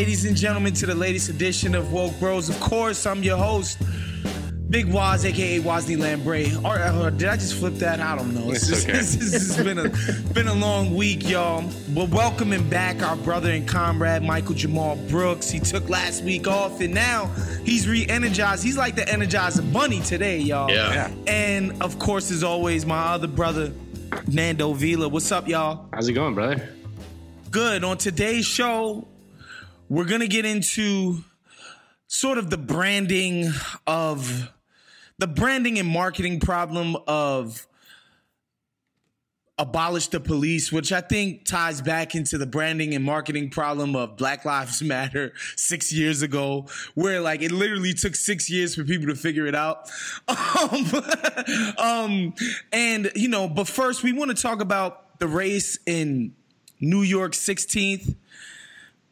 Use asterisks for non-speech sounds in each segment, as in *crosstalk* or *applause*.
Ladies and gentlemen, to the latest edition of Woke Bros. Of course, I'm your host, Big Waz, aka Wosny Lambre. Or, or did I just flip that? I don't know. It's just- okay. This, this has been a *laughs* been a long week, y'all. We're welcoming back our brother and comrade Michael Jamal Brooks. He took last week off, and now he's re-energized. He's like the Energizer Bunny today, y'all. Yeah. Yeah. And of course, as always, my other brother, Nando Vila. What's up, y'all? How's it going, brother? Good. On today's show, we're going to get into sort of the branding of the branding and marketing problem of abolish the police, which I think ties back into the branding and marketing problem of Black Lives Matter *laughs* six years ago, where like it literally took six years for people to figure it out. Um, *laughs* um, and you know, but first we want to talk about the race in New York 16th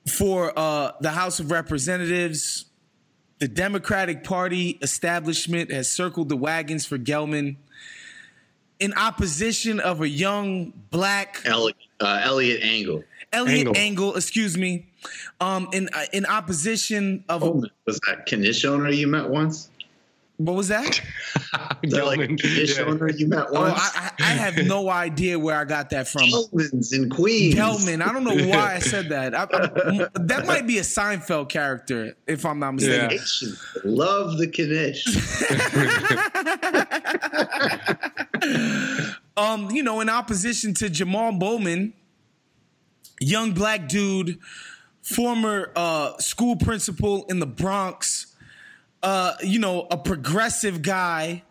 for uh, the House of Representatives. The Democratic Party establishment has circled the wagons for Gelman in opposition of a young black Elliot, uh, Elliot Angle. Elliot Angle. Angle, excuse me, um, in uh, in opposition of Oh, was that Knish owner you met once? What was that? *laughs* Is that like a Gelman, Knish yeah. owner you met Oh, once? I, I, I have no idea where I got that from. Gelman's in Queens. Gelman, I don't know why I said *laughs* that. I, I- that might be a Seinfeld character, if I'm not mistaken. Yeah. Love the Knish. *laughs* um, you know, in opposition to Jamal Bowman, young black dude, former uh, school principal in the Bronx, uh, you know, a progressive guy,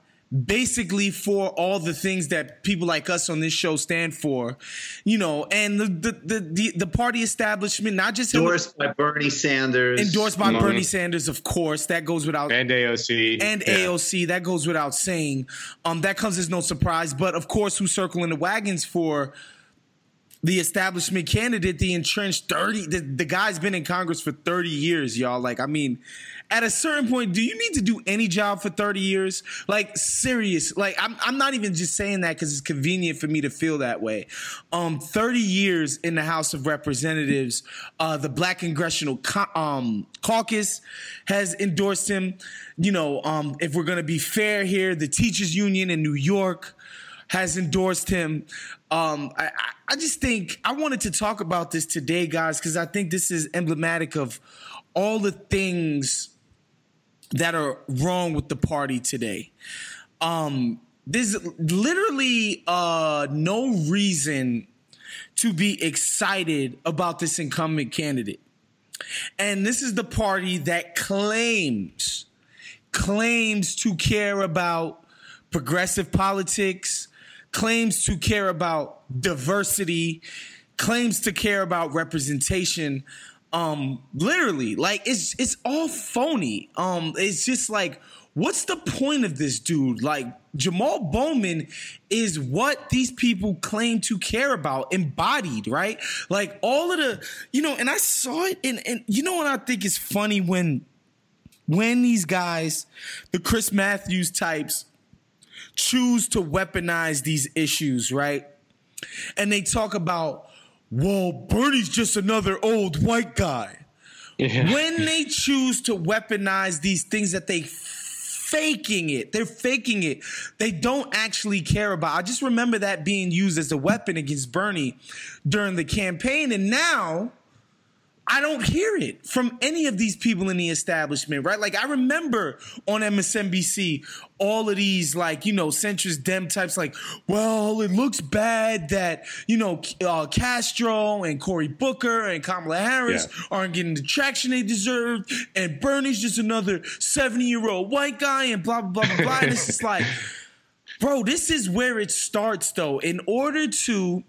basically for all the things that people like us on this show stand for, you know, and the the the the, the party establishment, not just him- Endorsed by Bernie Sanders. endorsed by Mhm. Bernie Sanders, of course, that goes without And AOC. and Yeah. AOC. That goes without saying. Um, that comes as no surprise. But of course, who's circling the wagons for the establishment candidate, the entrenched thirty? The, the guy's been in Congress for thirty years, y'all. Like, I mean, at a certain point, do you need to do any job for thirty years? Like, serious? Like, I'm I'm not even just saying that because it's convenient for me to feel that way. Um, thirty years in the House of Representatives, uh, the Black Congressional Co- um, Caucus has endorsed him. You know, um, if we're gonna be fair here, the teachers union in New York has endorsed him. Um, I- I just think I wanted to talk about this today, guys, because I think this is emblematic of all the things that are wrong with the party today. Um, there's literally uh, no reason to be excited about this incumbent candidate. And this is the party that claims claims to care about progressive politics, claims to care about diversity, claims to care about representation. Um, literally, like it's it's all phony. Um, it's just like, what's the point of this dude? Like Jamal Bowman is what these people claim to care about, embodied, right? Like all of the, you know, and I saw it, and and you know what I think is funny when when these guys, the Chris Matthews types, choose to weaponize these issues, right? And they talk about, well, Bernie's just another old white guy. Yeah. When they choose to weaponize these things that they faking it, they're faking it. They don't actually care about. I just remember that being used as a weapon against Bernie during the campaign, and now I don't hear it from any of these people in the establishment, right? Like I remember on MSNBC, all of these like you know centrist dem types, like, well, it looks bad that you know uh, Castro and Cory Booker and Kamala Harris Yeah. aren't getting the traction they deserve, and Bernie's just another seventy year old white guy, and blah blah blah blah. blah. and it's just like, *laughs* bro, this is where it starts, though. In order to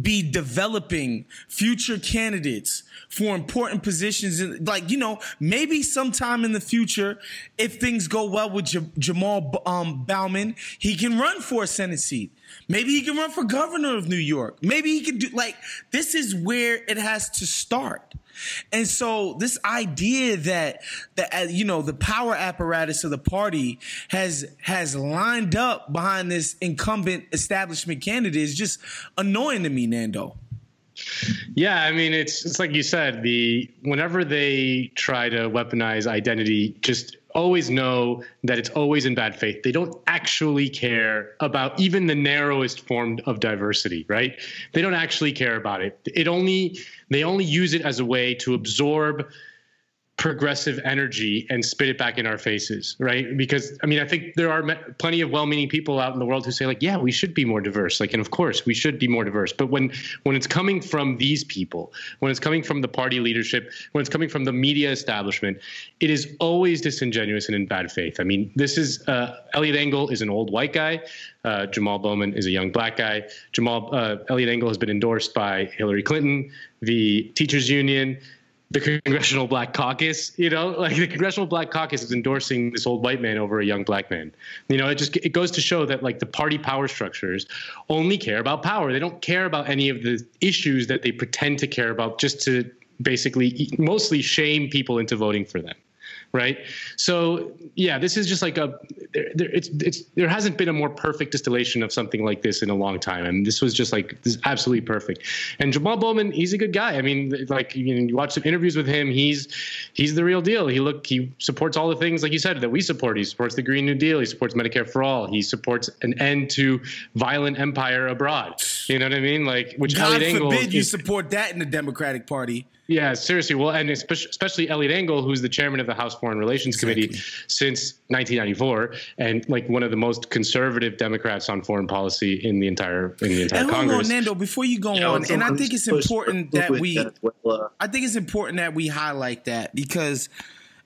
be developing future candidates for important positions in, like you know maybe sometime in the future if things go well with J- Jamal um, Bowman he can run for a senate seat. Maybe he can run for governor of New York. Maybe he can do like this is where it has to start. And so this idea that that uh, you know the power apparatus of the party has has lined up behind this incumbent establishment candidate is just annoying to me, Nando. Yeah, I mean it's it's like you said, the whenever they try to weaponize identity, just always know that it's always in bad faith. They don't actually care about even the narrowest form of diversity, right? They don't actually care about it. It only they only use it as a way to absorb progressive energy and spit it back in our faces, right? Because I mean, I think there are plenty of well-meaning people out in the world who say like, yeah, we should be more diverse. Like, and of course, we should be more diverse. But when when it's coming from these people, when it's coming from the party leadership, when it's coming from the media establishment, it is always disingenuous and in bad faith. I mean, this is uh, Elliot Engel is an old white guy. Uh, Jamal Bowman is a young black guy. Jamal uh, Elliot Engel has been endorsed by Hillary Clinton, the teachers union, the Congressional Black Caucus, you know, like the Congressional Black Caucus is endorsing this old white man over a young black man. You know, it just it goes to show that like the party power structures only care about power. They don't care about any of the issues that they pretend to care about just to basically mostly shame people into voting for them. Right. So yeah, this is just like a there, there, it's it's there hasn't been a more perfect distillation of something like this in a long time. I mean, this was just like this is absolutely perfect. And Jamal Bowman, he's a good guy. I mean, like you, know, you watch some interviews with him, he's he's the real deal. He look he supports all the things like you said that we support. He supports the Green New Deal. He supports Medicare for all. He supports an end to violent empire abroad. You know what I mean? Like which God Elliot Engel forbid you is- support that in the Democratic Party. Yeah, seriously. Well, and especially, especially Elliot Engel, who's the chairman of the House Foreign Relations Committee since 1994, and like one of the most conservative Democrats on foreign policy in the entire in the entire And hold Congress. on, Nando, before you go You know, on, and I think it's pushed important for that with we, that, well, uh, I think it's important that we highlight that because,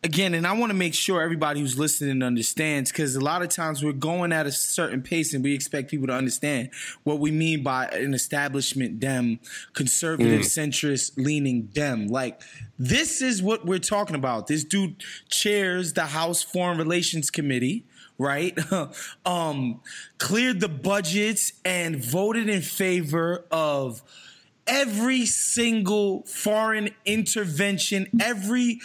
again, and I want to make sure everybody who's listening understands because a lot of times we're going at a certain pace and we expect people to understand what we mean by an establishment dem, conservative, centrist leaning dem. Like, this is what we're talking about. This dude chairs the House Foreign Relations Committee right? *laughs* um, cleared the budgets and voted in favor of every single foreign intervention, every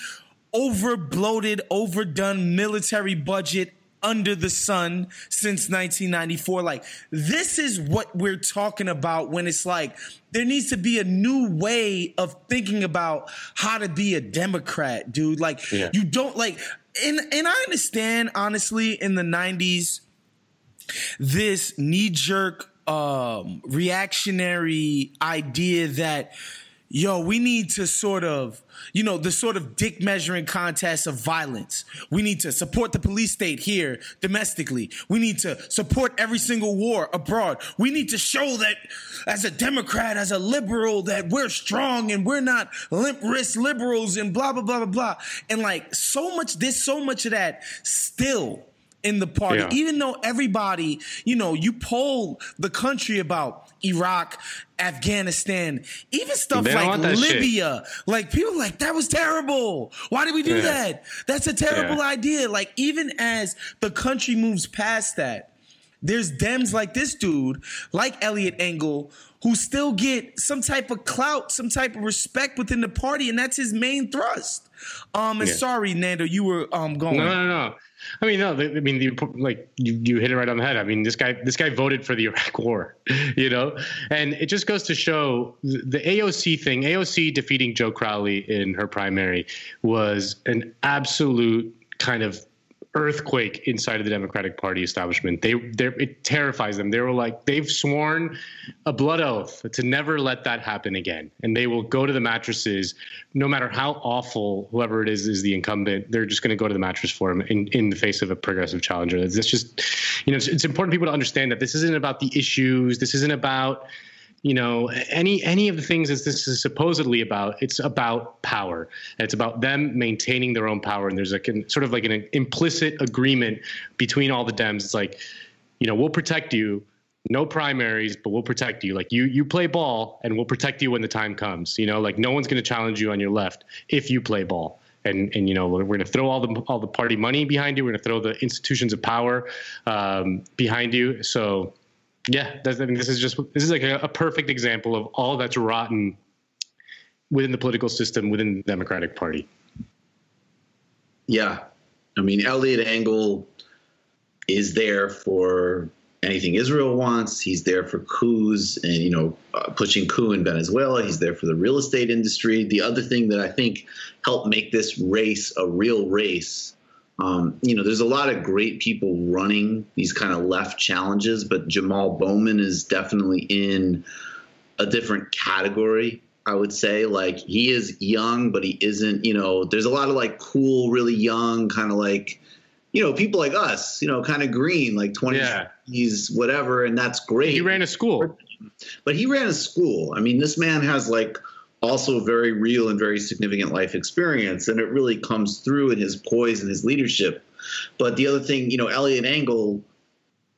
over bloated, overdone military budget under the sun since 1994. Like, this is what we're talking about when it's like there needs to be a new way of thinking about how to be a Democrat, dude. Like, Yeah. you don't like, and, and I understand, honestly, in the 90s, this knee jerk um, reactionary idea that yo we need to sort of you know the sort of dick measuring contest of violence. We need to support the police state here domestically. We need to support every single war abroad. We need to show that as a democrat as a liberal that we're strong and we're not limp wrist liberals and blah blah blah blah blah. And like so much there's so much of that still in the party, Yeah. even though everybody, you know, you poll the country about Iraq, Afghanistan, even stuff They like that shit. Libya. Like people like that was terrible. Why did we do Yeah. that? That's a terrible Yeah. idea. Like even as the country moves past that, there's Dems like this dude, like Elliot Engel, who still get some type of clout, some type of respect within the party, and that's his main thrust. Um, and Yeah. sorry, Nando, you were um going. No, no, no. I mean, no. I mean, the, like you, you hit it right on the head. I mean, this guy, this guy voted for the Iraq War, *laughs* you know, and it just goes to show the the AOC thing. AOC defeating Joe Crowley in her primary was an absolute kind of earthquake inside of the Democratic Party establishment. They, it terrifies them. They were like, they've sworn a blood oath to never let that happen again, and they will go to the mattresses, no matter how awful whoever it is is the incumbent. They're just going to go to the mattress for him in, in the face of a progressive challenger. It's just, you know, it's, it's important people to understand that this isn't about the issues. This isn't about you know any any of the things that this is supposedly about it's about power. It's about them maintaining their own power. And there's like an, sort of like an implicit agreement between all the dems. It's like you know we'll protect you. No primaries but we'll protect you. Like you you play ball and we'll protect you when the time comes you know? Like no one's going to challenge you on your left if you play ball. And and you know we're, we're going to throw all the all the party money behind you. We're going to throw the institutions of power um, behind you. So yeah, that's, I mean, this is just this is like a, a perfect example of all that's rotten within the political system within the Democratic Party. Yeah. I mean, Elliot Engel is there for anything Israel wants. He's there for coups and, you know, uh, pushing coup in Venezuela. He's there for the real estate industry. The other thing that I think helped make this race a real race. Um, you know, there's a lot of great people running these kind of left challenges, but Jamal Bowman is definitely in a different category. I would say like he is young, but he isn't. You know, there's a lot of like cool, really young, kind of like, you know, people like us. You know, kind of green, like 20s, Yeah. whatever, and that's great. He ran a school. But he ran a school. I mean, this man has like also a very real and very significant life experience, and it really comes through in his poise and his leadership. But the other thing, you know, Elliot Engel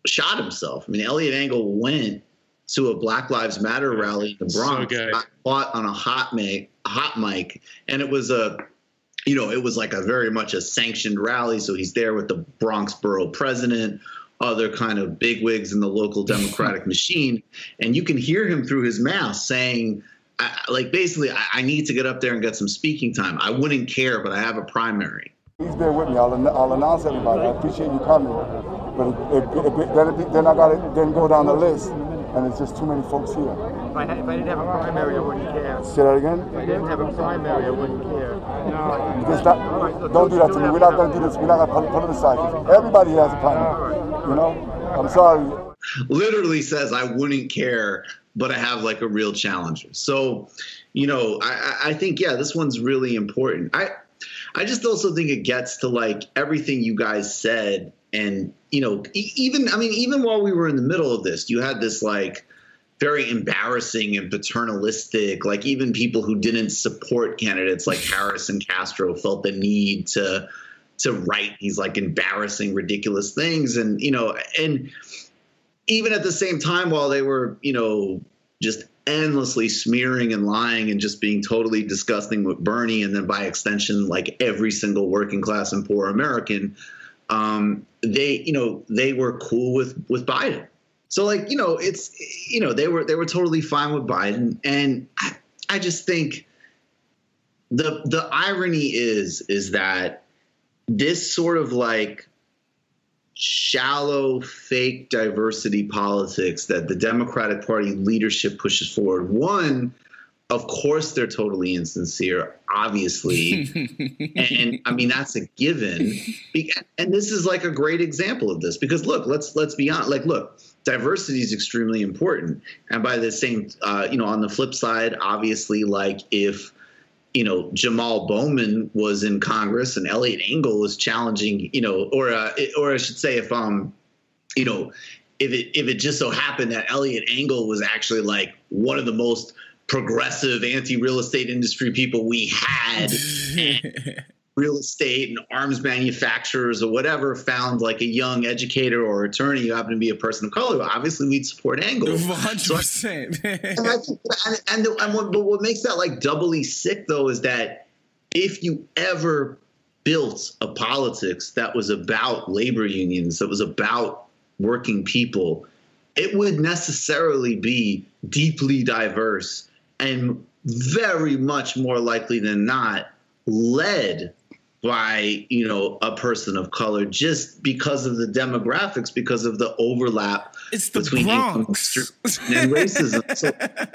shot himself. I mean, Elliot Engel went to a Black Lives Matter rally in the Bronx, good. got caught on a hot mic, hot mic, and it was a you know, it was like a very much a sanctioned rally. So he's there with the Bronx borough president, other kind of bigwigs in the local *laughs* Democratic machine, and you can hear him through his mask saying, I, like basically, I, I need to get up there and get some speaking time. I wouldn't care, but I have a primary. Please bear with me. I'll, I'll announce everybody. I appreciate you coming, but it, it, it, then, it, then I got to then go down the list, and it's just too many folks here. If I, if I didn't have a primary, I wouldn't care. Say that again. If I didn't have a primary, I wouldn't care. No. Just not, don't do that to me. We're not going to do this. We're not going to politicize this. Everybody has a primary. You know. I'm sorry. literally says I wouldn't care, but I have like a real challenger. So, you know, I, I think yeah, this one's really important. I I just also think it gets to like everything you guys said, and you know, even I mean, even while we were in the middle of this, you had this like very embarrassing and paternalistic like even people who didn't support candidates like Harris and Castro felt the need to to write these like embarrassing ridiculous things and you know and even at the same time while they were you know just endlessly smearing and lying and just being totally disgusting with Bernie and then by extension like every single working class and poor American um, they you know they were cool with with Biden. So like you know it's you know they were they were totally fine with Biden. And I, I just think the the irony is is that this sort of like shallow fake diversity politics that the Democratic Party leadership pushes forward. One of course they're totally insincere obviously. *laughs* And I mean that's a given. And this is like a great example of this because look let's let's be honest like look diversity is extremely important. And by the same uh, you know on the flip side obviously like if you know Jamal Bowman was in Congress and Elliot Engel was challenging you know or uh, or I should say if um you know if it if it just so happened that Elliot Engel was actually like one of the most progressive anti-real estate industry people we had *laughs* real estate and arms manufacturers or whatever found like a young educator or attorney who happened to be a person of color obviously we'd support Engel *laughs* Hundred percent. and, think, and, and, the, and what, but what makes that like doubly sick though is that if you ever built a politics that was about labor unions, that was about working people, it would necessarily be deeply diverse and very much more likely than not led by you know a person of color just because of the demographics because of the overlap it's the between Bronx. and racism *laughs* so,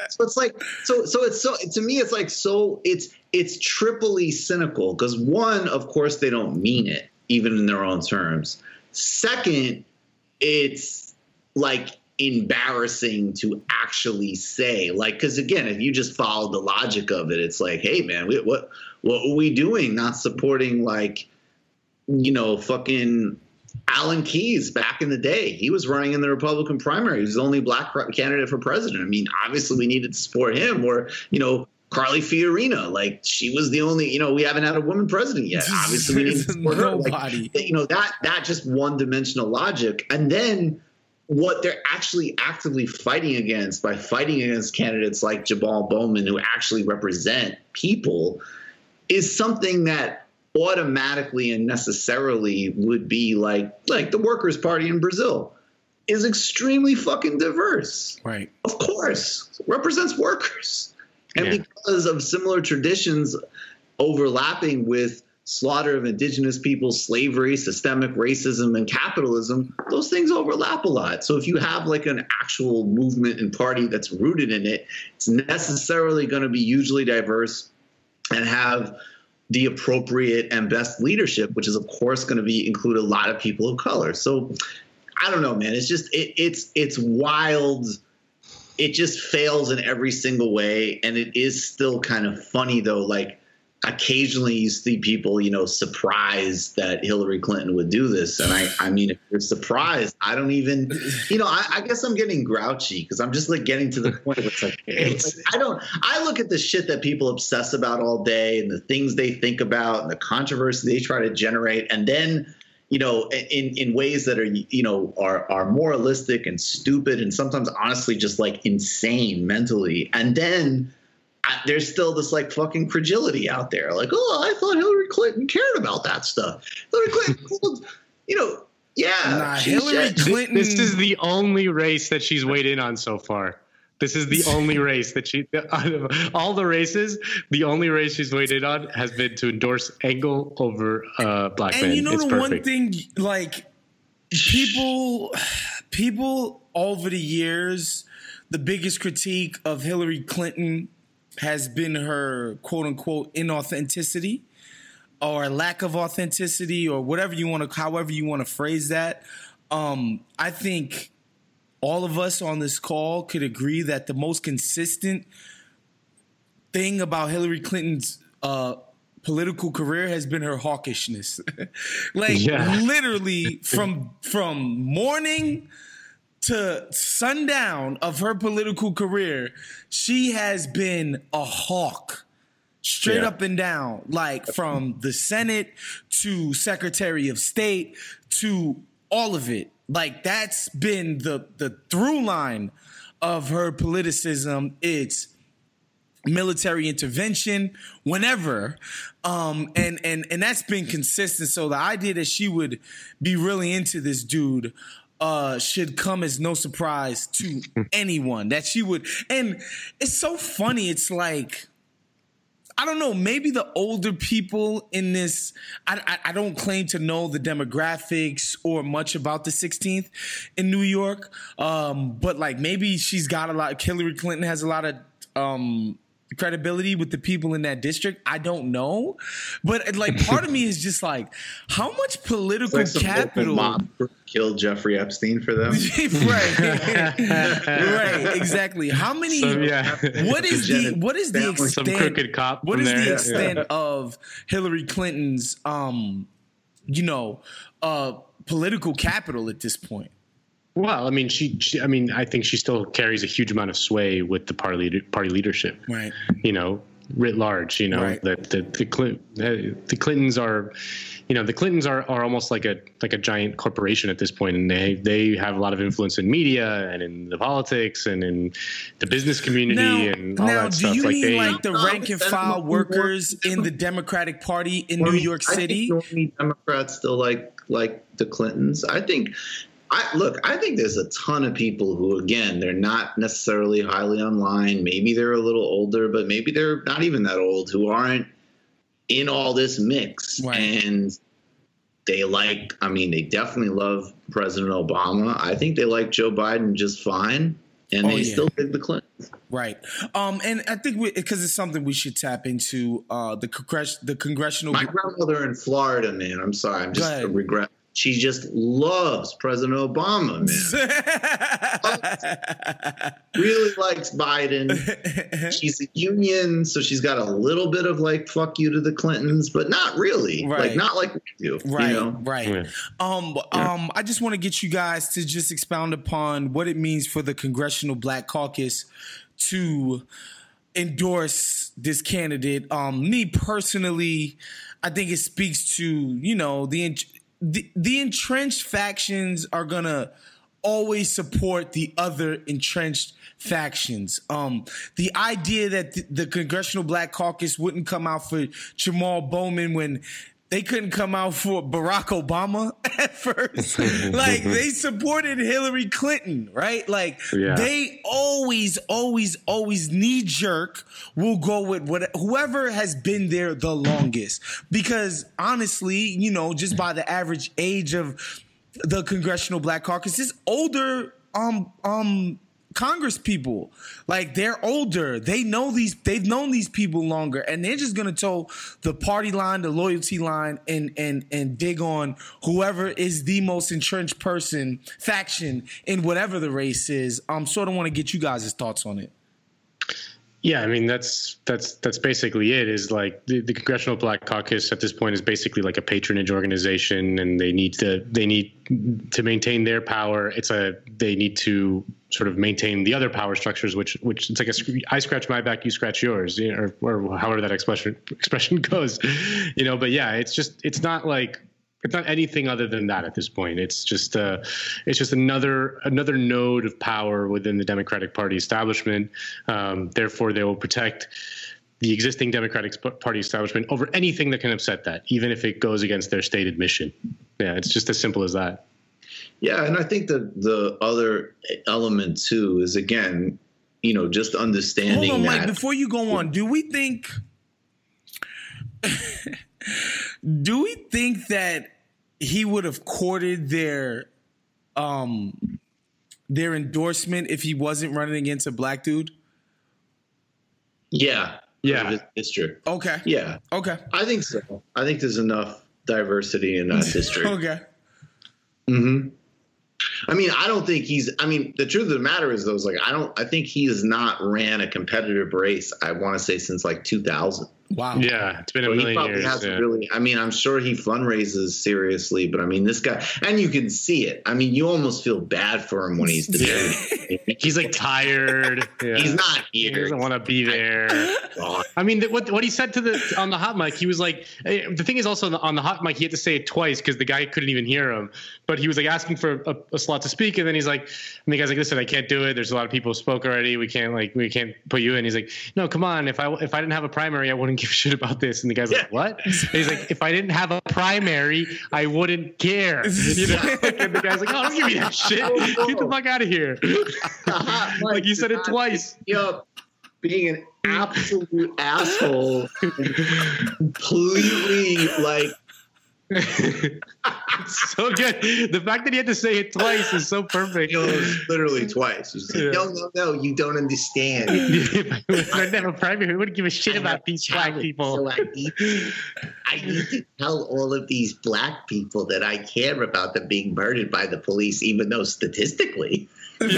so it's like so so it's so to me it's like so it's it's triply cynical because one of course they don't mean it even in their own terms second it's like embarrassing to actually say like because again if you just follow the logic of it it's like hey man we, what what are we doing? Not supporting like you know fucking alan keyes back in the day. He was running in the republican primary. He was the only black candidate for president. I mean obviously we needed to support him or you know Carly Fiorina, like she was the only, you know, we haven't had a woman president yet. *laughs* Obviously, we need to support her. Like, you know that that just one dimensional logic, and then what they're actually actively fighting against by fighting against candidates like Jamal Bowman, who actually represent people, is something that automatically and necessarily would be like like the Workers' Party in Brazil is extremely fucking diverse. Right. Of course, represents workers, and Yeah. because of similar traditions overlapping with slaughter of indigenous peoples, slavery, systemic racism, and capitalism, those things overlap a lot. So if you have like an actual movement and party that's rooted in it, it's necessarily going to be hugely diverse and have the appropriate and best leadership, which is of course going to be include a lot of people of color. So I don't know, man. It's just it, it's it's wild. It just fails in every single way, and it is still kind of funny though. Like occasionally you see people, you know, surprised that Hillary Clinton would do this. And I, I mean, if you're surprised, I don't even, you know, I, I guess I'm getting grouchy because I'm just like getting to the point where it's like, *laughs* it's like, I don't, I look at the shit that people obsess about all day and the things they think about and the controversy they try to generate. And then, you know, in, in ways that are, you know, are, are moralistic and stupid and sometimes honestly just like insane mentally. And then, I, there's still this like fucking fragility out there. Like, oh, I thought Hillary Clinton cared about that stuff. Hillary Clinton, *laughs* you know, yeah. Nah, Hillary just- Clinton. This is the only race that she's weighed in on so far. This is the *laughs* only race that she, out *laughs* of all the races, the only race she's weighed in on has been to endorse Engel over uh, black and men. you know it's the perfect. one thing, like people, people over the years, the biggest critique of Hillary Clinton has been her quote unquote inauthenticity or lack of authenticity or whatever you want to, however you want to phrase that. Um, I think all of us on this call could agree that the most consistent thing about Hillary Clinton's uh, political career has been her hawkishness. *laughs* like Yeah. literally *laughs* from from morning to sundown of her political career, she has been a hawk. Straight Yeah. up and down, like from the Senate to Secretary of State to all of it. Like that's been the the through line of her politicism. It's military intervention whenever um and and and that's been consistent so the idea that she would be really into this dude uh should come as no surprise to *laughs* anyone that she would and it's so funny it's like I don't know. Maybe the older people in this, I, I, I don't claim to know the demographics or much about the 16th in New York. Um, but like maybe she's got a lot, Hillary Clinton has a lot of um, credibility with the people in that district. I don't know. But like part of me is just like, how much political like capital? mob killed Jeffrey Epstein for them. *laughs* right. *laughs* right. Exactly. How many? So, yeah. What is the what is the Family. Some crooked cop What from is the there. extent of Hillary Clinton's, um, you know, uh, political capital at this point? Well, I mean, she, she. I mean, I think she still carries a huge amount of sway with the party leader, party leadership. Right. You know, writ large. You know, Right. that the the, Clin- uh, the Clintons are, you know, the Clintons are, are almost like a like a giant corporation at this point, and they they have a lot of influence in media and in the politics and in the business community Now, and all now that do stuff. you like mean they, like the rank and file workers in the Democratic Party in New York I City? think so many Democrats still like like the Clintons. I think I look, I think there's a ton of people who, again, they're not necessarily highly online. Maybe they're a little older, but maybe they're not even that old who aren't in all this mix. And they like, I mean, they definitely love President Obama. I think they like Joe Biden just fine. And Oh, they yeah. still dig the Clintons. Right. Um, and I think because it's something we should tap into uh, the congress the congressional. My grandmother in Florida, man, I'm sorry, I'm just a regret. She just loves President Obama, man. *laughs* really likes Biden. She's a union, so she's got a little bit of like fuck you to the Clintons, but not really. Right. Like not like we do. Right, You know? right. Um, um, I just want to get you guys to just expound upon what it means for the Congressional Black Caucus to endorse this candidate. Um, me personally, I think it speaks to you know the en- the, entrenched factions are gonna always support the other entrenched factions. Um, the idea that the, the Congressional Black Caucus wouldn't come out for Jamal Bowman when they couldn't come out for Barack Obama *laughs* at first. *laughs* like they supported Hillary Clinton, right? Like Yeah. they always, always, always knee jerk will go with what whoever has been there the longest. Because honestly, you know, just by the average age of the Congressional Black Caucus, is older um um Congress people. Like they're older. They know these they've known these people longer and they're just to toe the party line, the loyalty line and and and dig on whoever is the most entrenched person, faction in whatever the race is. Um, I'm sort of want to get you guys' thoughts on it. Yeah, I mean that's that's that's basically it. Is like the, the Congressional Black Caucus at this point is basically like a patronage organization, and they need to they need to maintain their power. It's a they need to sort of maintain the other power structures, which which it's like a I scratch my back, you scratch yours, you know, or, or however that expression *laughs* expression goes, you know. But yeah, it's just it's not like it's not anything other than that at this point. It's just uh, it's just another another node of power within the Democratic Party establishment. Um, therefore, they will protect the existing Democratic Party establishment over anything that can upset that, even if it goes against their stated mission. Yeah, it's just as simple as that. Yeah, and I think the the other element too is again, you know, just understanding Hold on, that Mike, before you go on, do we think *laughs* do we think that he would have courted their um their endorsement if he wasn't running against a black dude? Yeah. Yeah. It's true. Okay. Yeah. Okay. I think so. I think there's enough diversity in that *laughs* district. okay. hmm I mean, I don't think he's. I mean, the truth of the matter is, though, is like I don't. I think he has not ran a competitive race. I want to say since like 2000. Wow. Yeah, it's been a So he probably years. hasn't yeah. really. I mean, I'm sure he fundraises seriously, but I mean, this guy, and you can see it. I mean, you almost feel bad for him when he's debating. *laughs* He's like tired. Yeah. *laughs* He's not He here. doesn't want to be there. I mean, what what he said to the on the hot mic, he was like, eh, the thing is also on the, on the hot mic, he had to say it twice because the guy couldn't even hear him. But he was like asking for a, a slot to speak, and then he's like, and the guy's like, listen, I can't do it. There's a lot of people who spoke already. We can't like we can't put you in. He's like, no, come on. If I if I didn't have a primary, I wouldn't give a shit about this. And the guy's like, what? And he's like, if I didn't have a primary, I wouldn't care. You know? *laughs* and the guy's like, oh, don't give me that shit. Get the fuck out of here. *laughs* like you said it twice. Yup. Being an absolute asshole, completely like *laughs* so good. The fact that he had to say it twice is so perfect. it was literally twice. He's like, Yeah. no, no, no, you don't understand. if I didn't have a primary, I wouldn't give a shit I about these talent, black people. So I need, to, I need to tell all of these black people that I care about them being murdered by the police, even though statistically, right.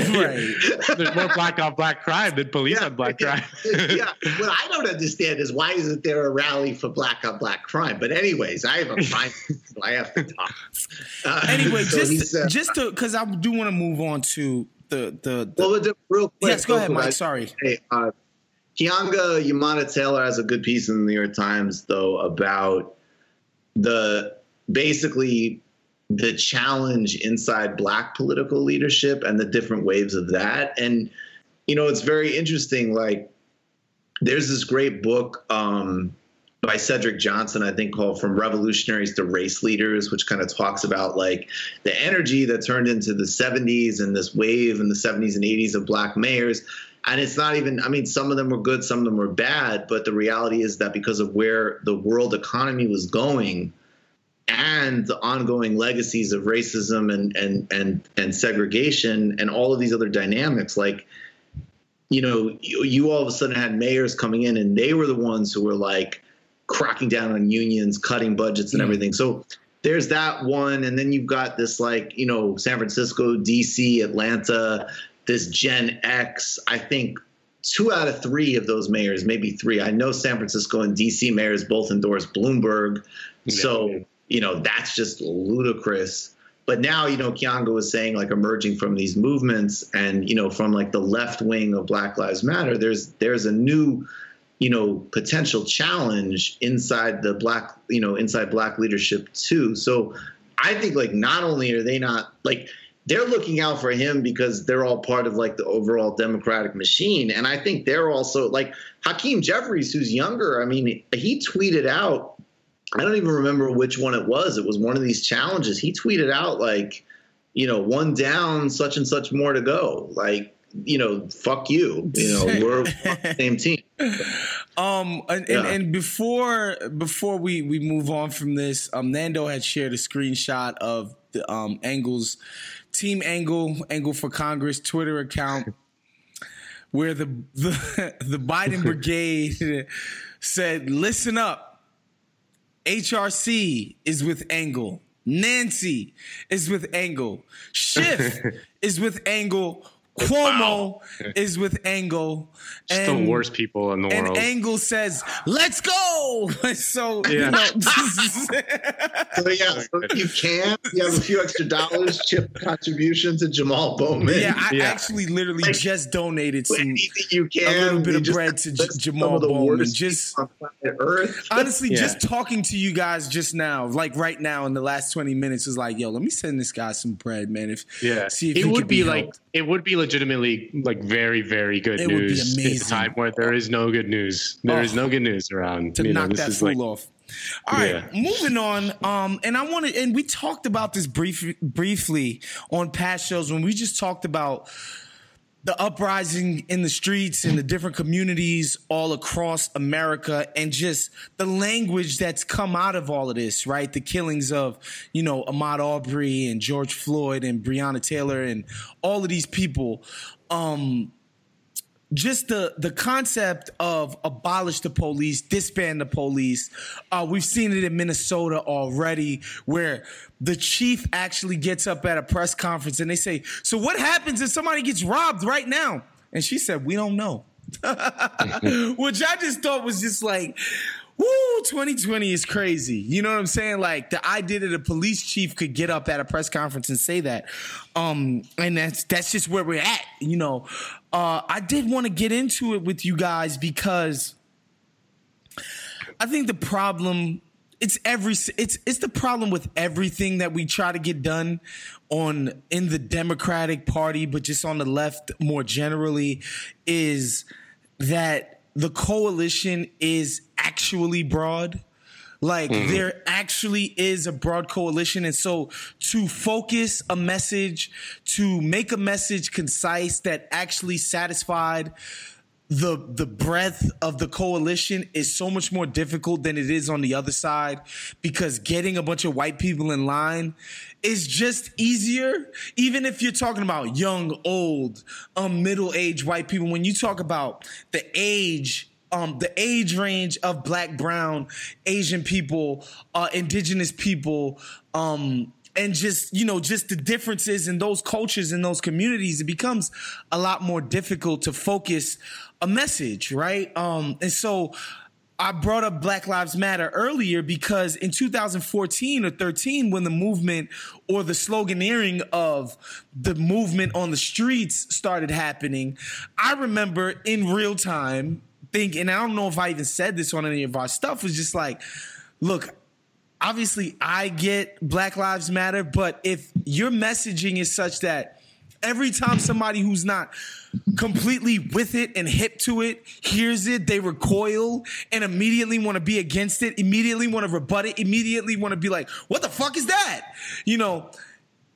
*laughs* There's more black on black crime than police on black *laughs* crime. yeah. What I don't understand is why isn't there a rally for black on black crime? But anyways, I have a crime, *laughs* so I have to talk. Uh, Anyway, so just uh, just to because I do want to move on to the the, the well, the- real quick. yes. Go ahead, Mike. I- Sorry. Hey, uh, Keeanga-Yamahtta Taylor has a good piece in the New York Times, though, about the basically the challenge inside black political leadership and the different waves of that. And, you know, it's very interesting. Like, there's this great book um, by Cedric Johnson, I think called From Revolutionaries to Race Leaders, which kind of talks about like the energy that turned into the 70s and this wave in the 70s and 80s of black mayors. And it's not even, I mean, some of them were good, some of them were bad, but the reality is that because of where the world economy was going, and the ongoing legacies of racism and and and and segregation and all of these other dynamics like you know you, you all of a sudden had mayors coming in and they were the ones who were like cracking down on unions cutting budgets and Mm. everything. So there's that one and then you've got this like you know san francisco dc atlanta this gen x. I think two out of three of those mayors maybe three. I know san francisco and dc mayors both endorsed bloomberg. So you know that's just ludicrous. But now you know Kiango was saying like emerging from these movements and you know from like the left wing of Black Lives Matter there's there's a new you know potential challenge inside the black you know inside black leadership too. So I think like not only are they not like they're looking out for him because they're all part of like the overall democratic machine. And I think they're also like Hakeem Jeffries who's younger I mean he tweeted out I don't even remember which one it was. It was one of these challenges. He tweeted out like, you know, one down, such and such more to go. Like, you know, fuck you. You know, *laughs* we're the same team. Um, and, Yeah. and, and before before we we move on from this, um, Nando had shared a screenshot of the um Angles Team Angle Angle for Congress Twitter account where the *laughs* the the Biden *laughs* brigade said, "Listen up, HRC is with Angle." Nancy is with Angle. Schiff *laughs* is with Angle. Cuomo is with Angle. Just the worst people in the and world. Angle says, "Let's go." *laughs* so you Yeah. know, *laughs* *laughs* So yeah, so if you can, you have a few extra dollars, chip contribution to Jamal Bowman. yeah, I actually literally just donated some anything you a little bit of bread to J- Jamal of the Bowman. Just on Earth. honestly, Yeah. just talking to you guys just now, like right now in the last twenty minutes, was like, yo, let me send this guy some bread, man. If Yeah, see if it he would be, be like helped. it would be legitimately like very very good It would be news amazing. a time where there is no good news. There is Oh. no good news around. to You know, knock this that is fool like off. All right, Yeah. moving on. Um, and I wanted, and we talked about this brief, briefly on past shows when we just talked about the uprising in the streets in the different communities all across America and just the language that's come out of all of this, right? The killings of, you know, Ahmaud Arbery and George Floyd and Breonna Taylor and all of these people. Um, just the the concept of abolish the police, disband the police. Uh, we've seen it in Minnesota already, where the chief actually gets up at a press conference and they say, "So what happens if somebody gets robbed right now?" And she said, "We don't know," *laughs* which I just thought was just like. Woo, 2020 is crazy. You know what I'm saying? Like the idea that a police chief could get up at a press conference and say that. Um, and that's that's just where we're at, you know. Uh, I did want to get into it with you guys because I think the problem it's every it's it's the problem with everything that we try to get done on in the Democratic Party, but just on the left more generally, is that the coalition is actually broad. Like Mhm. there actually is a broad coalition. And so to focus a message, to make a message concise that actually satisfied the the breadth of the coalition is so much more difficult than it is on the other side because getting a bunch of white people in line is just easier even if you're talking about young old um middle-aged white people when you talk about the age um, the age range of black, brown, Asian people, uh, indigenous people, um, and just you know just the differences in those cultures and those communities, it becomes a lot more difficult to focus a message, right? Um, and so. I brought up Black Lives Matter earlier because in 2014 or 13, when the movement or the sloganeering of the movement on the streets started happening, I remember in real time thinking, and I don't know if I even said this on any of our stuff, was just like, look, obviously I get Black Lives Matter, but if your messaging is such that every time somebody who's not completely with it and hip to it hears it, they recoil and immediately want to be against it, immediately want to rebut it, immediately want to be like, what the fuck is that? You know,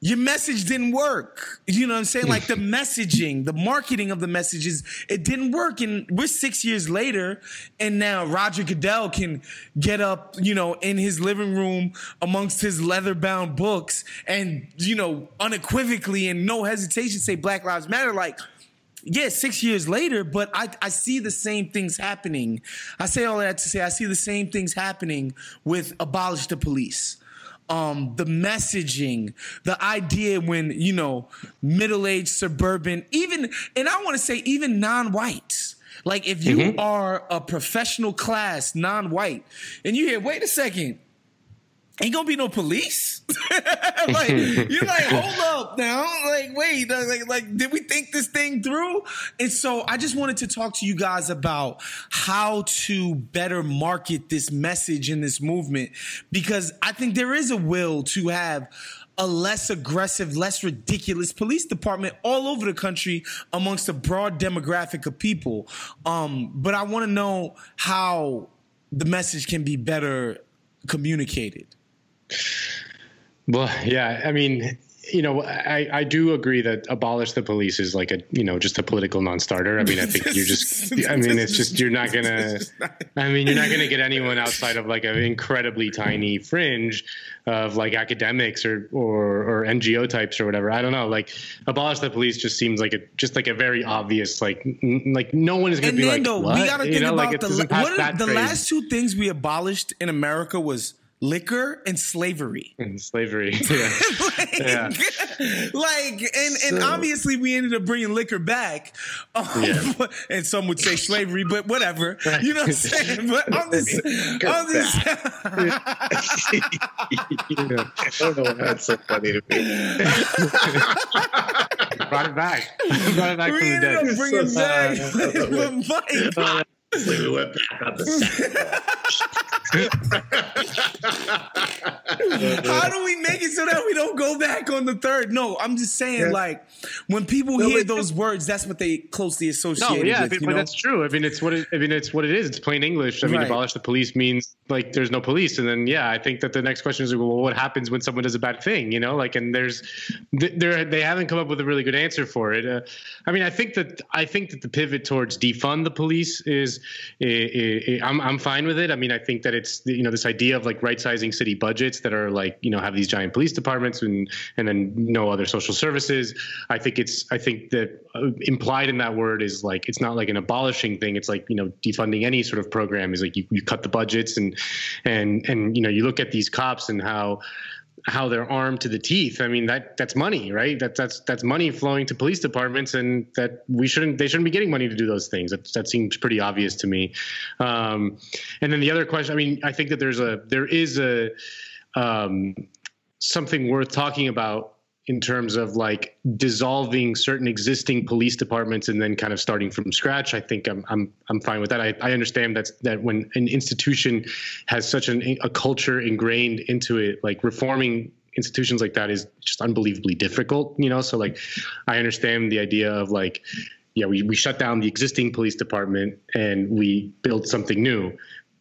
your message didn't work. You know what I'm saying? Like the mm. messaging, the marketing of the messages, it didn't work. And we're six years later, and now Roger Goodell can get up, you know, in his living room amongst his leather bound books and, you know, unequivocally and no hesitation say Black Lives Matter. Like, yeah, six years later, but I, I see the same things happening. I say all that to say I see the same things happening with abolish the police um, the messaging, the idea when, you know, middle aged suburban, even, and I want to say even non whites. Like if you Mm-hmm. are a professional class, non white, and you hear, wait a second, ain't gonna be no police. *laughs* like *laughs* you're like, hold up now. Like, wait, like, like, did we think this thing through? And so I just wanted to talk to you guys about how to better market this message in this movement because I think there is a will to have a less aggressive, less ridiculous police department all over the country amongst a broad demographic of people. Um, but I want to know how the message can be better communicated. Well, yeah, I mean, you know, I, I do agree that abolish the police is like a, you know, just a political non-starter. I mean, I think you're just, I mean, it's just, you're not gonna, I mean, you're not gonna get anyone outside of like an incredibly tiny fringe of like academics or, or, or NGO types or whatever. I don't know. Like abolish the police just seems like a, just like a very obvious, like, n- like no one is gonna And be like, what? we gotta You think know, about like, the what are, the phrase. last two things we abolished in America was liquor and slavery. *laughs* And slavery. *laughs* Yeah. yeah. like and and obviously we ended up bringing liquor back um, Yeah. *laughs* and some would say slavery but whatever you know what i'm saying but i'm just, I'm just I don't know. why That's so funny to me. Brought it back. Brought it back we from the dead. up bringing So back sad. but Mike, we went back on the how do we make it so that we don't go back on the third no i'm just saying Yeah. like when people No, hear but- those words that's what they closely associate No, yeah, with, but, you but know? that's true. I mean, it's what it, I mean, it's what it is. It's plain English. I mean, Right. abolish the police means like there's no police, and then yeah, I think that the next question is, well, what happens when someone does a bad thing? You know, like, and there's, there they haven't come up with a really good answer for it. Uh, I mean, I think that I think that the pivot towards defund the police is, i i i I'm I'm fine with it. I mean, I think that it's you know this idea of like right sizing city budgets that are like you know have these giant police departments and and then no other social services. I think it's I think that uh, implied in that word is like it's not like an abolishing thing. It's like you know defunding any sort of program is like you, you cut the budgets and and and you know you look at these cops and how how they're armed to the teeth. I mean that that's money, right? That that's that's money flowing to police departments, and that we shouldn't they shouldn't be getting money to do those things. That that seems pretty obvious to me. Um, and then the other question, I mean, I think that there's a there is a um, something worth talking about in terms of like dissolving certain existing police departments and then kind of starting from scratch. I think I'm I'm I'm fine with that. I, I understand that's that when an institution has such an a culture ingrained into it, like reforming institutions like that is just unbelievably difficult, you know? So like I understand the idea of like yeah, we, we shut down the existing police department and we build something new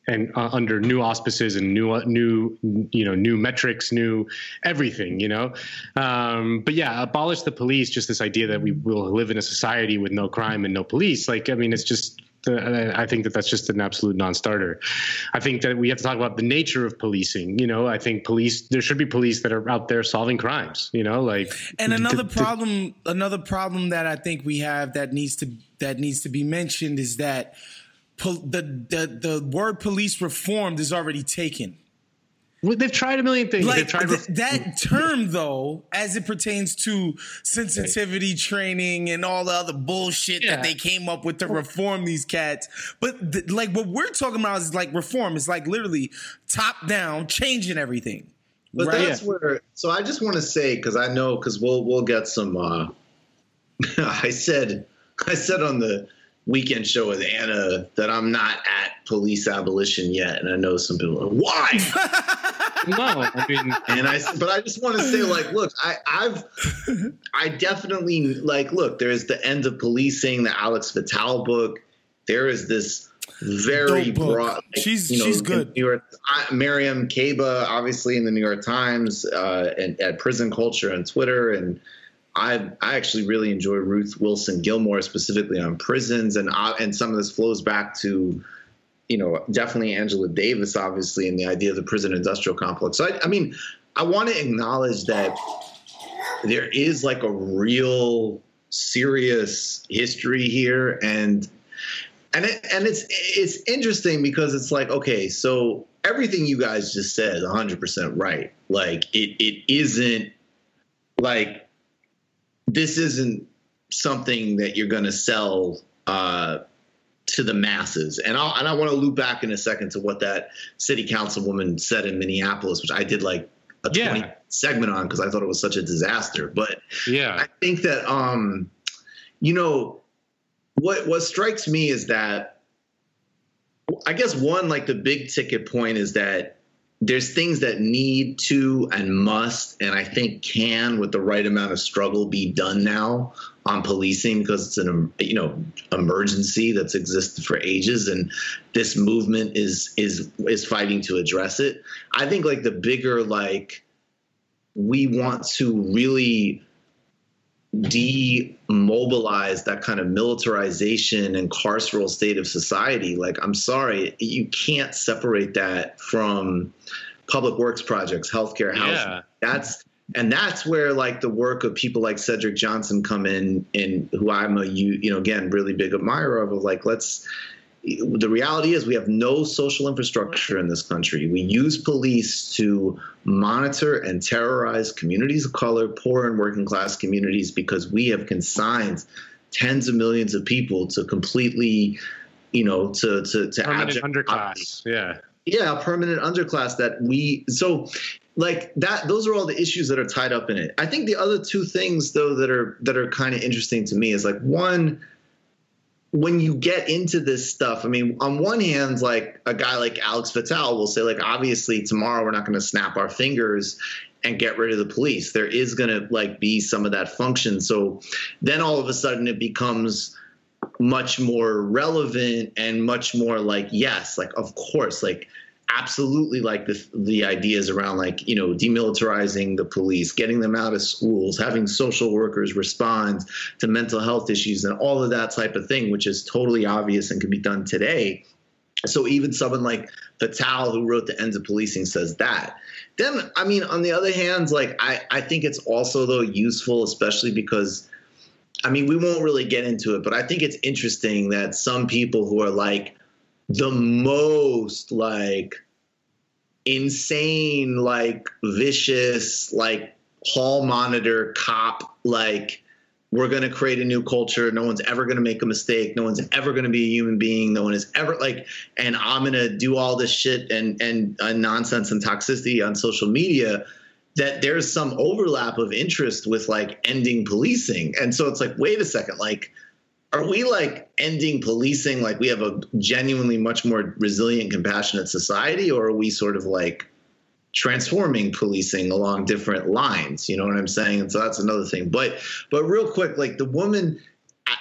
and uh, under new auspices and new new you know new metrics new everything you know um, but yeah abolish the police just this idea that we will live in a society with no crime and no police like i mean it's just uh, I think that that's just an absolute non-starter. I think that we have to talk about the nature of policing. You know, I think police there should be police that are out there solving crimes. You know, like And another to- problem, another problem that I think we have that needs to that needs to be mentioned is that pol- the the the word police reformed is already taken. Well, they've tried a million things. Like they've tried th- that term, though, as it pertains to sensitivity training and all the other bullshit Yeah. that they came up with to reform these cats. But th- like what we're talking about is like reform. It's like literally top down, changing everything. But right? that's where. So I just want to say because I know because we'll we'll get some. uh *laughs* I said I said on the weekend show with Anna that I'm not at police abolition yet, and I know some people are why. *laughs* no, I mean, and I, but I just want to say, like, look, I, I've, I definitely like, look, there's the end of policing, the Alex Vitale book. There is this very broad. like, She's- you know, she's good. New York, I, Mariame Kaba, obviously in the New York Times, uh, and at Prison Culture and Twitter, and I I actually really enjoy Ruth Wilson Gilmore specifically on prisons, and uh, and some of this flows back to you know, definitely Angela Davis, obviously, and the idea of the prison industrial complex. So, I, I mean, I want to acknowledge that there is like a real serious history here, and and it, and it's it's interesting because it's like, okay, so everything you guys just said, 100 percent right. Like it it isn't like this isn't something that you're going to sell. Uh, to the masses. And I and I want to loop back in a second to what that city councilwoman said in Minneapolis, which I did like a Yeah. 20 segment on because I thought it was such a disaster. But yeah, I think that um, you know, what what strikes me is that I guess one like the big ticket point is that there's things that need to and must and I think can with the right amount of struggle be done now on policing because it's an you know emergency that's existed for ages and this movement is is is fighting to address it. I think like the bigger like we want to really demobilize that kind of militarization and carceral state of society like i'm sorry you can't separate that from public works projects healthcare housing Yeah. that's and that's where like the work of people like cedric johnson come in and who i'm a you you know again really big admirer of of like let's the reality is we have no social infrastructure in this country. We use police to monitor and terrorize communities of color, poor and working class communities because we have consigned tens of millions of people to completely, you know, to to to permanent underclass. Yeah. yeah, a permanent underclass that we so like that those are all the issues that are tied up in it. I think the other two things though that are that are kind of interesting to me is like one when you get into this stuff, I mean, on one hand, like a guy like Alex Vitale will say, like, obviously tomorrow we're not going to snap our fingers and get rid of the police. There is going to like be some of that function. So then all of a sudden it becomes much more relevant and much more like, yes, like of course, like absolutely like the the ideas around like you know demilitarizing the police getting them out of schools having social workers respond to mental health issues and all of that type of thing which is totally obvious and can be done today so even someone like Vitale, who wrote the ends of policing, says that. Then, I mean, on the other hand, like I, I think it's also though useful, especially because, I mean, we won't really get into it, but I think it's interesting that some people who are like the most like insane, like vicious, like hall monitor cop, like we're going to create a new culture. No one's ever going to make a mistake. No one's ever going to be a human being. No one is ever like, and I'm going to do all this shit and, and, and nonsense and toxicity on social media that there's some overlap of interest with like ending policing. And so it's like, wait a second, like, are we like ending policing like we have a genuinely much more resilient compassionate society or are we sort of like transforming policing along different lines you know what i'm saying and so that's another thing but but real quick like the woman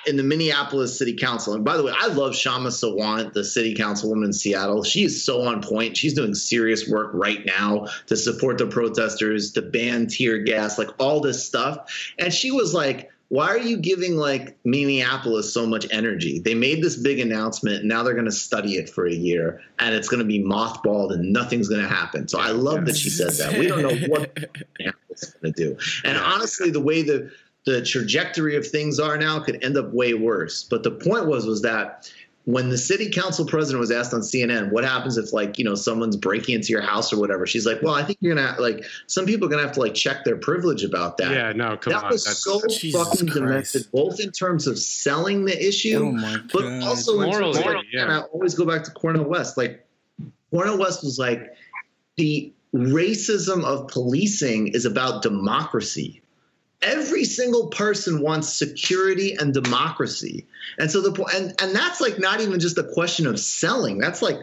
in the Minneapolis City Council. And by the way, I love Kshama Sawant, the city councilwoman in Seattle. She is so on point. She's doing serious work right now to support the protesters, to ban tear gas, like all this stuff. And she was like, why are you giving like Minneapolis so much energy? They made this big announcement. And now they're going to study it for a year and it's going to be mothballed and nothing's going to happen. So I love that she said that. We don't know what Minneapolis is going to do. And honestly, the way the the trajectory of things are now could end up way worse. But the point was was that when the city council president was asked on CNN, what happens if like, you know, someone's breaking into your house or whatever? She's like, well, I think you're gonna like some people are gonna have to like check their privilege about that. Yeah, no, come that on. was That's- so Jesus fucking Christ. demented, both in terms of selling the issue, Oh but also in terms of, like, yeah. and I always go back to Cornel West. Like Cornel West was like, the racism of policing is about democracy every single person wants security and democracy. And so the and and that's like not even just a question of selling. That's like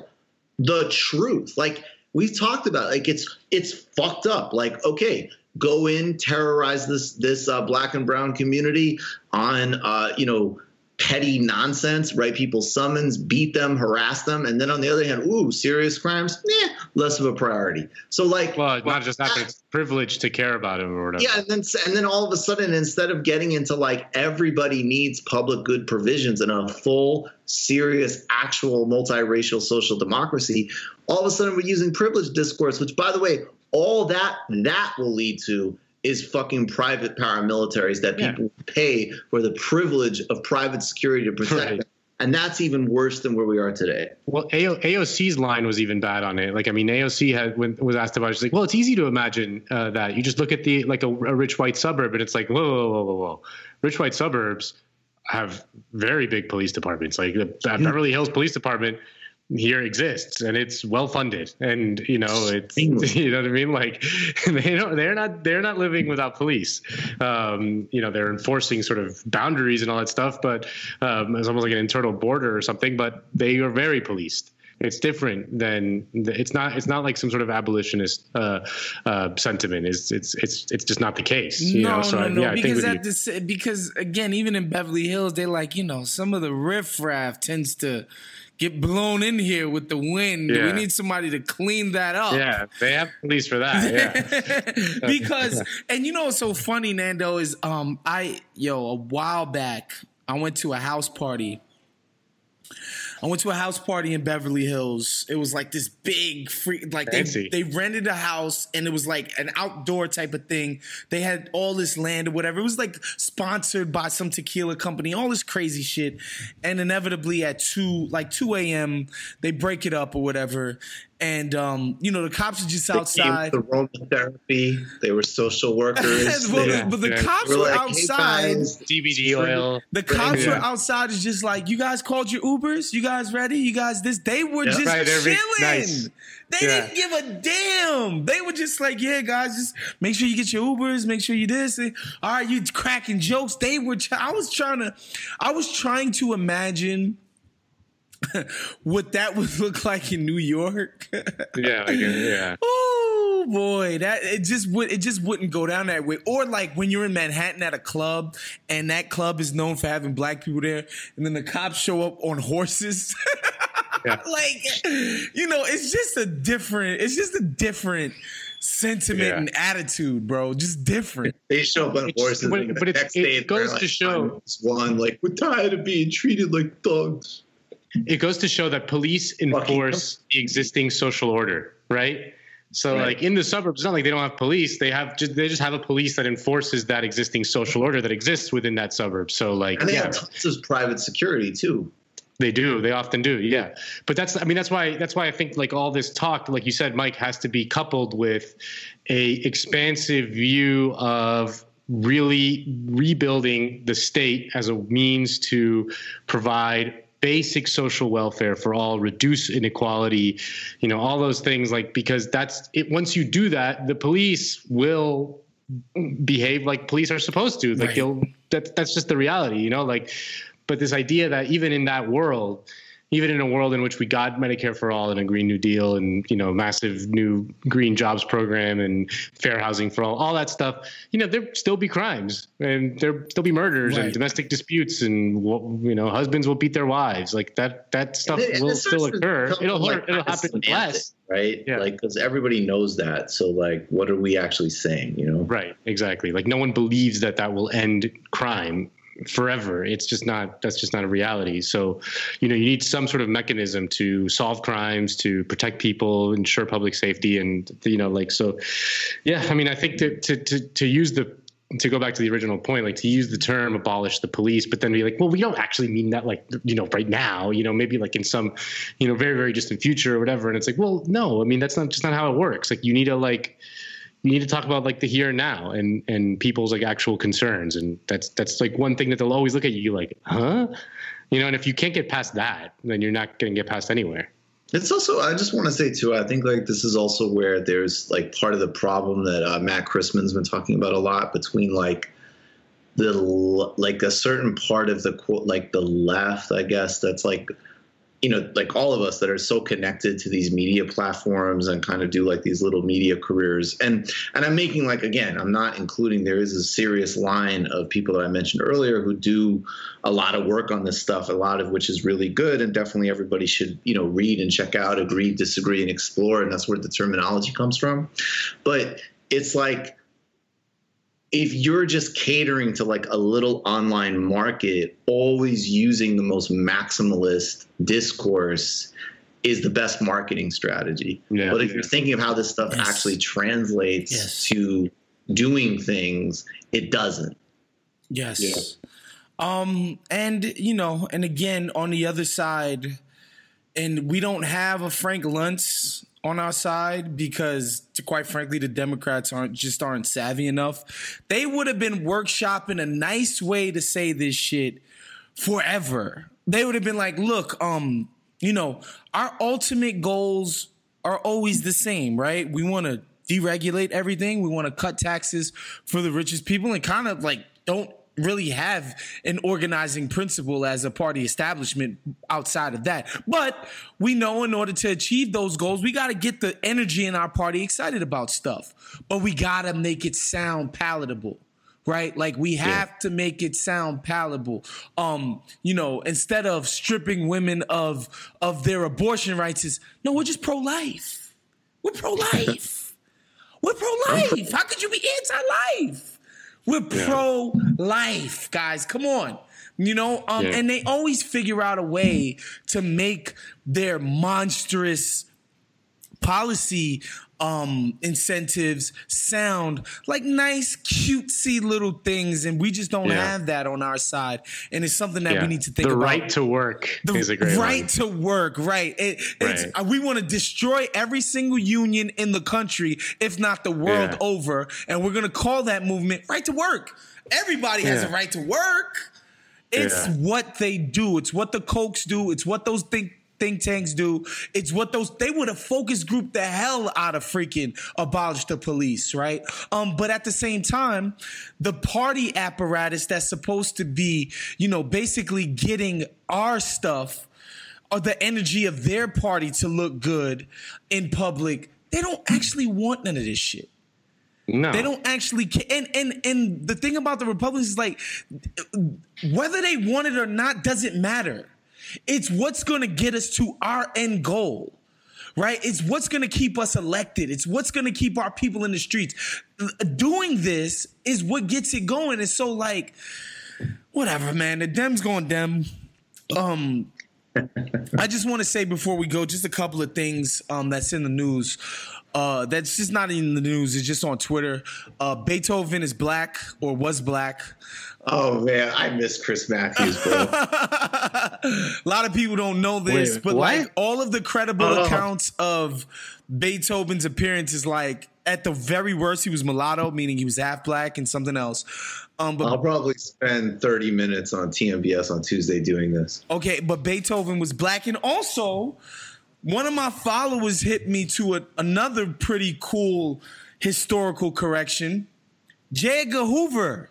the truth. Like we've talked about like it's it's fucked up. Like okay, go in, terrorize this this uh, black and brown community on uh, you know petty nonsense, write people summons, beat them, harass them, and then on the other hand, ooh, serious crimes, yeah, less of a priority. So like, well, not just that, but it's privilege to care about it or whatever. Yeah, and then and then all of a sudden, instead of getting into like everybody needs public good provisions and a full, serious, actual multiracial social democracy, all of a sudden we're using privilege discourse, which by the way, all that that will lead to is fucking private paramilitaries that people yeah. pay for the privilege of private security to protect right. them. And that's even worse than where we are today. Well, AOC's line was even bad on it. Like, I mean, AOC had when, was asked about. It, she's like, "Well, it's easy to imagine uh, that you just look at the like a, a, rich white suburb, and it's like, whoa, whoa, whoa, whoa, whoa, rich white suburbs have very big police departments. Like the Beverly Hills Police Department here exists and it's well funded and you know it's *laughs* you know what i mean? Like *laughs* they don't they're not they're not living without police. Um, you know they're enforcing sort of boundaries and all that stuff but um, it's almost like an internal border or something but they are very policed it's different than it's not it's not like some sort of abolitionist uh, uh, sentiment it's it's it's it's just not the case you no, know so no, I, no, yeah, because at this, because again even in Beverly Hills they like you know some of the riffraff tends to get blown in here with the wind. Yeah. We need somebody to clean that up. Yeah, they have police for that. Yeah. *laughs* because and you know what's so funny, Nando, is um I yo, a while back I went to a house party I went to a house party in Beverly Hills. It was like this big free like they, they rented a house and it was like an outdoor type of thing. They had all this land or whatever. It was like sponsored by some tequila company, all this crazy shit. And inevitably at two like two AM, they break it up or whatever and um, you know the cops are just they outside. The aromatherapy. They were social workers. *laughs* well, yeah, but the yeah. cops were, were like, outside. Hey CBD oil. The cops yeah. were outside. Is just like you guys called your Ubers. You guys ready? You guys this? They were just right, chilling. Nice. They didn't give a damn. They were just like, yeah, guys, just make sure you get your Ubers. Make sure you this. And, all right, you cracking jokes. They were. I was trying to. I was trying to imagine *laughs* what that would *laughs* look like in New York. yeah, like, uh, yeah. *laughs* Oh boy, that it just would it just wouldn't go down that way. Or like when you're in Manhattan at a club and that club is known for having black people there, and then the cops show up on horses. yeah. like you know, it's just a different. It's just a different sentiment yeah. and attitude, bro. Just different. They show up on horses, but, but it, it goes to show one like we're tired of being treated like thugs it goes to show that police enforce the existing social order, right? So right. like in the suburbs, it's not like they don't have police. They have just they just have a police that enforces that existing social order that exists within that suburb. So like and they yeah. have tons of private security too. They do. They often do. Yeah. But that's I mean that's why that's why I think like all this talk, like you said, Mike, has to be coupled with a expansive view of really rebuilding the state as a means to provide basic social welfare for all, reduce inequality, you know, all those things like because that's it once you do that, the police will behave like police are supposed to. Like right. you'll that that's just the reality, you know, like but this idea that even in that world, even in a world in which we got Medicare for all and a Green New Deal and you know massive new green jobs program and fair housing for all, all that stuff, you know there still be crimes and there still be murders right. and domestic disputes and you know husbands will beat their wives like that that stuff it, will still occur. It'll like it'll happen less. Right, yeah. like because everybody knows that. So, like, what are we actually saying? You know, right? Exactly. Like, no one believes that that will end crime forever. It's just not that's just not a reality. So, you know, you need some sort of mechanism to solve crimes, to protect people, ensure public safety, and you know, like so. Yeah, I mean, I think to to to, to use the to go back to the original point, like to use the term abolish the police, but then be like, well, we don't actually mean that like, you know, right now, you know, maybe like in some, you know, very, very distant future or whatever. And it's like, well, no, I mean, that's not just not how it works. Like you need to like, need to talk about like the here and now and and people's like actual concerns. And that's that's like one thing that they'll always look at you like huh? You know and if you can't get past that then you're not going to get past anywhere. It's also i just want to say too i think like this is also where there's like part of the problem that uh, matt christman's been talking about a lot between like the like a certain part of the quote like the left i guess that's like you know, like all of us that are so connected to these media platforms and kind of do like these little media careers. And and I'm making like again, I'm not including there is a serious line of people that I mentioned earlier who do a lot of work on this stuff, a lot of which is really good and definitely everybody should, you know, read and check out, agree, disagree, and explore. And that's where the terminology comes from. But it's like if you're just catering to like a little online market, always using the most maximalist discourse is the best marketing strategy. Yeah. But if you're thinking of how this stuff Yes. actually translates Yes. to doing things, it doesn't. Yes. Um, and you know, and again on the other side, and we don't have a Frank Luntz on our side because, to quite frankly, the Democrats aren't just aren't savvy enough. They would have been workshopping a nice way to say this shit forever. They would have been like, look, um, you know, our ultimate goals are always the same, right? We want to deregulate everything. We want to cut taxes for the richest people and kind of like don't really have an organizing principle as a party establishment outside of that. But we know in order to achieve those goals, we got to get the energy in our party excited about stuff. But we got to make it sound palatable right? Like we have to make it sound palatable. Um you know instead of stripping women of of their abortion rights is no we're just pro-life. We're pro-life. *laughs* We're pro-life. How could you be anti-life we're pro-life guys. Come on. You know um Yeah. and they always figure out a way to make their monstrous policy um incentives sound like nice cutesy little things and we just don't Yeah. have that on our side and it's something that Yeah. we need to think the about right to work the is a great right one. to work right It- it's, Right. we want to destroy every single union in the country if not the world Yeah. over and we're going to call that movement right to work everybody has a right to work it's Yeah. what they do. It's what the Kochs do. It's what those think think tanks do. It's what those they would have focus group the hell out of freaking abolish the police, right? Um, but at the same time, the party apparatus that's supposed to be, you know, basically getting our stuff or the energy of their party to look good in public, they don't actually want none of this shit. No. They don't actually ca- and and and the thing about the Republicans is like whether they want it or not doesn't matter. It's what's going to get us to our end goal. Right? It's what's going to keep us elected. It's what's going to keep our people in the streets. Doing this is what gets it going. It's so like whatever, man. The Dems going Dem. Um I just want to say before we go, just a couple of things um, that's in the news. Uh, that's just not in the news. It's just on Twitter. Uh, Beethoven is black or was black. Oh man, I miss Chris Matthews, bro. a lot of people don't know this, Wait, but what? like all of the credible Oh. accounts of Beethoven's appearance is like at the very worst he was mulatto, meaning he was half black and something else. Um, but I'll probably spend 30 minutes on TMBS on Tuesday doing this. Okay, but Beethoven was black, and also one of my followers hit me to a, another pretty cool historical correction. J. Edgar Hoover,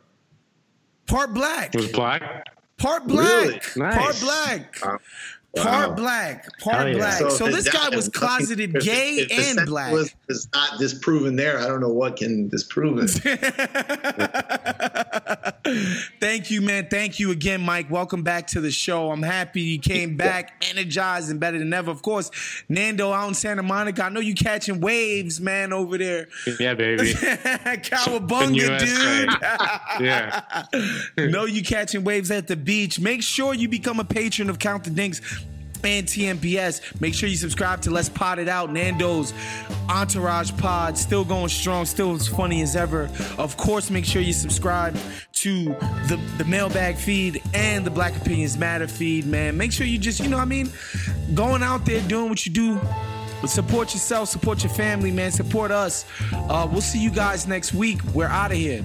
part black, was black. part black, Really? Nice. part black, Uh, part wow. black, part Hell yeah. black. So, if this that- guy was closeted if- gay if the and black. sensualist is not disproven there. I don't know what can disprove it. *laughs* Thank you, man. Thank you again, Mike. Welcome back to the show. I'm happy you came back, energized and better than ever. Of course, Nando out in Santa Monica. I know you catching waves, man, over there. Yeah, baby. *laughs* Cowabunga, dude. yeah. *laughs* know you catching waves at the beach. Make sure you become a patron of Count the Dinks and TMBS. Make sure you subscribe to Let's Pot It Out. Nando's Entourage Pod still going strong, still as funny as ever. Of course, make sure you subscribe to the the mailbag feed and the Black Opinions Matter feed. Man, make sure you just you know what I mean, going out there doing what you do. But support yourself, support your family, man. Support us. Uh, we'll see you guys next week. We're out of here.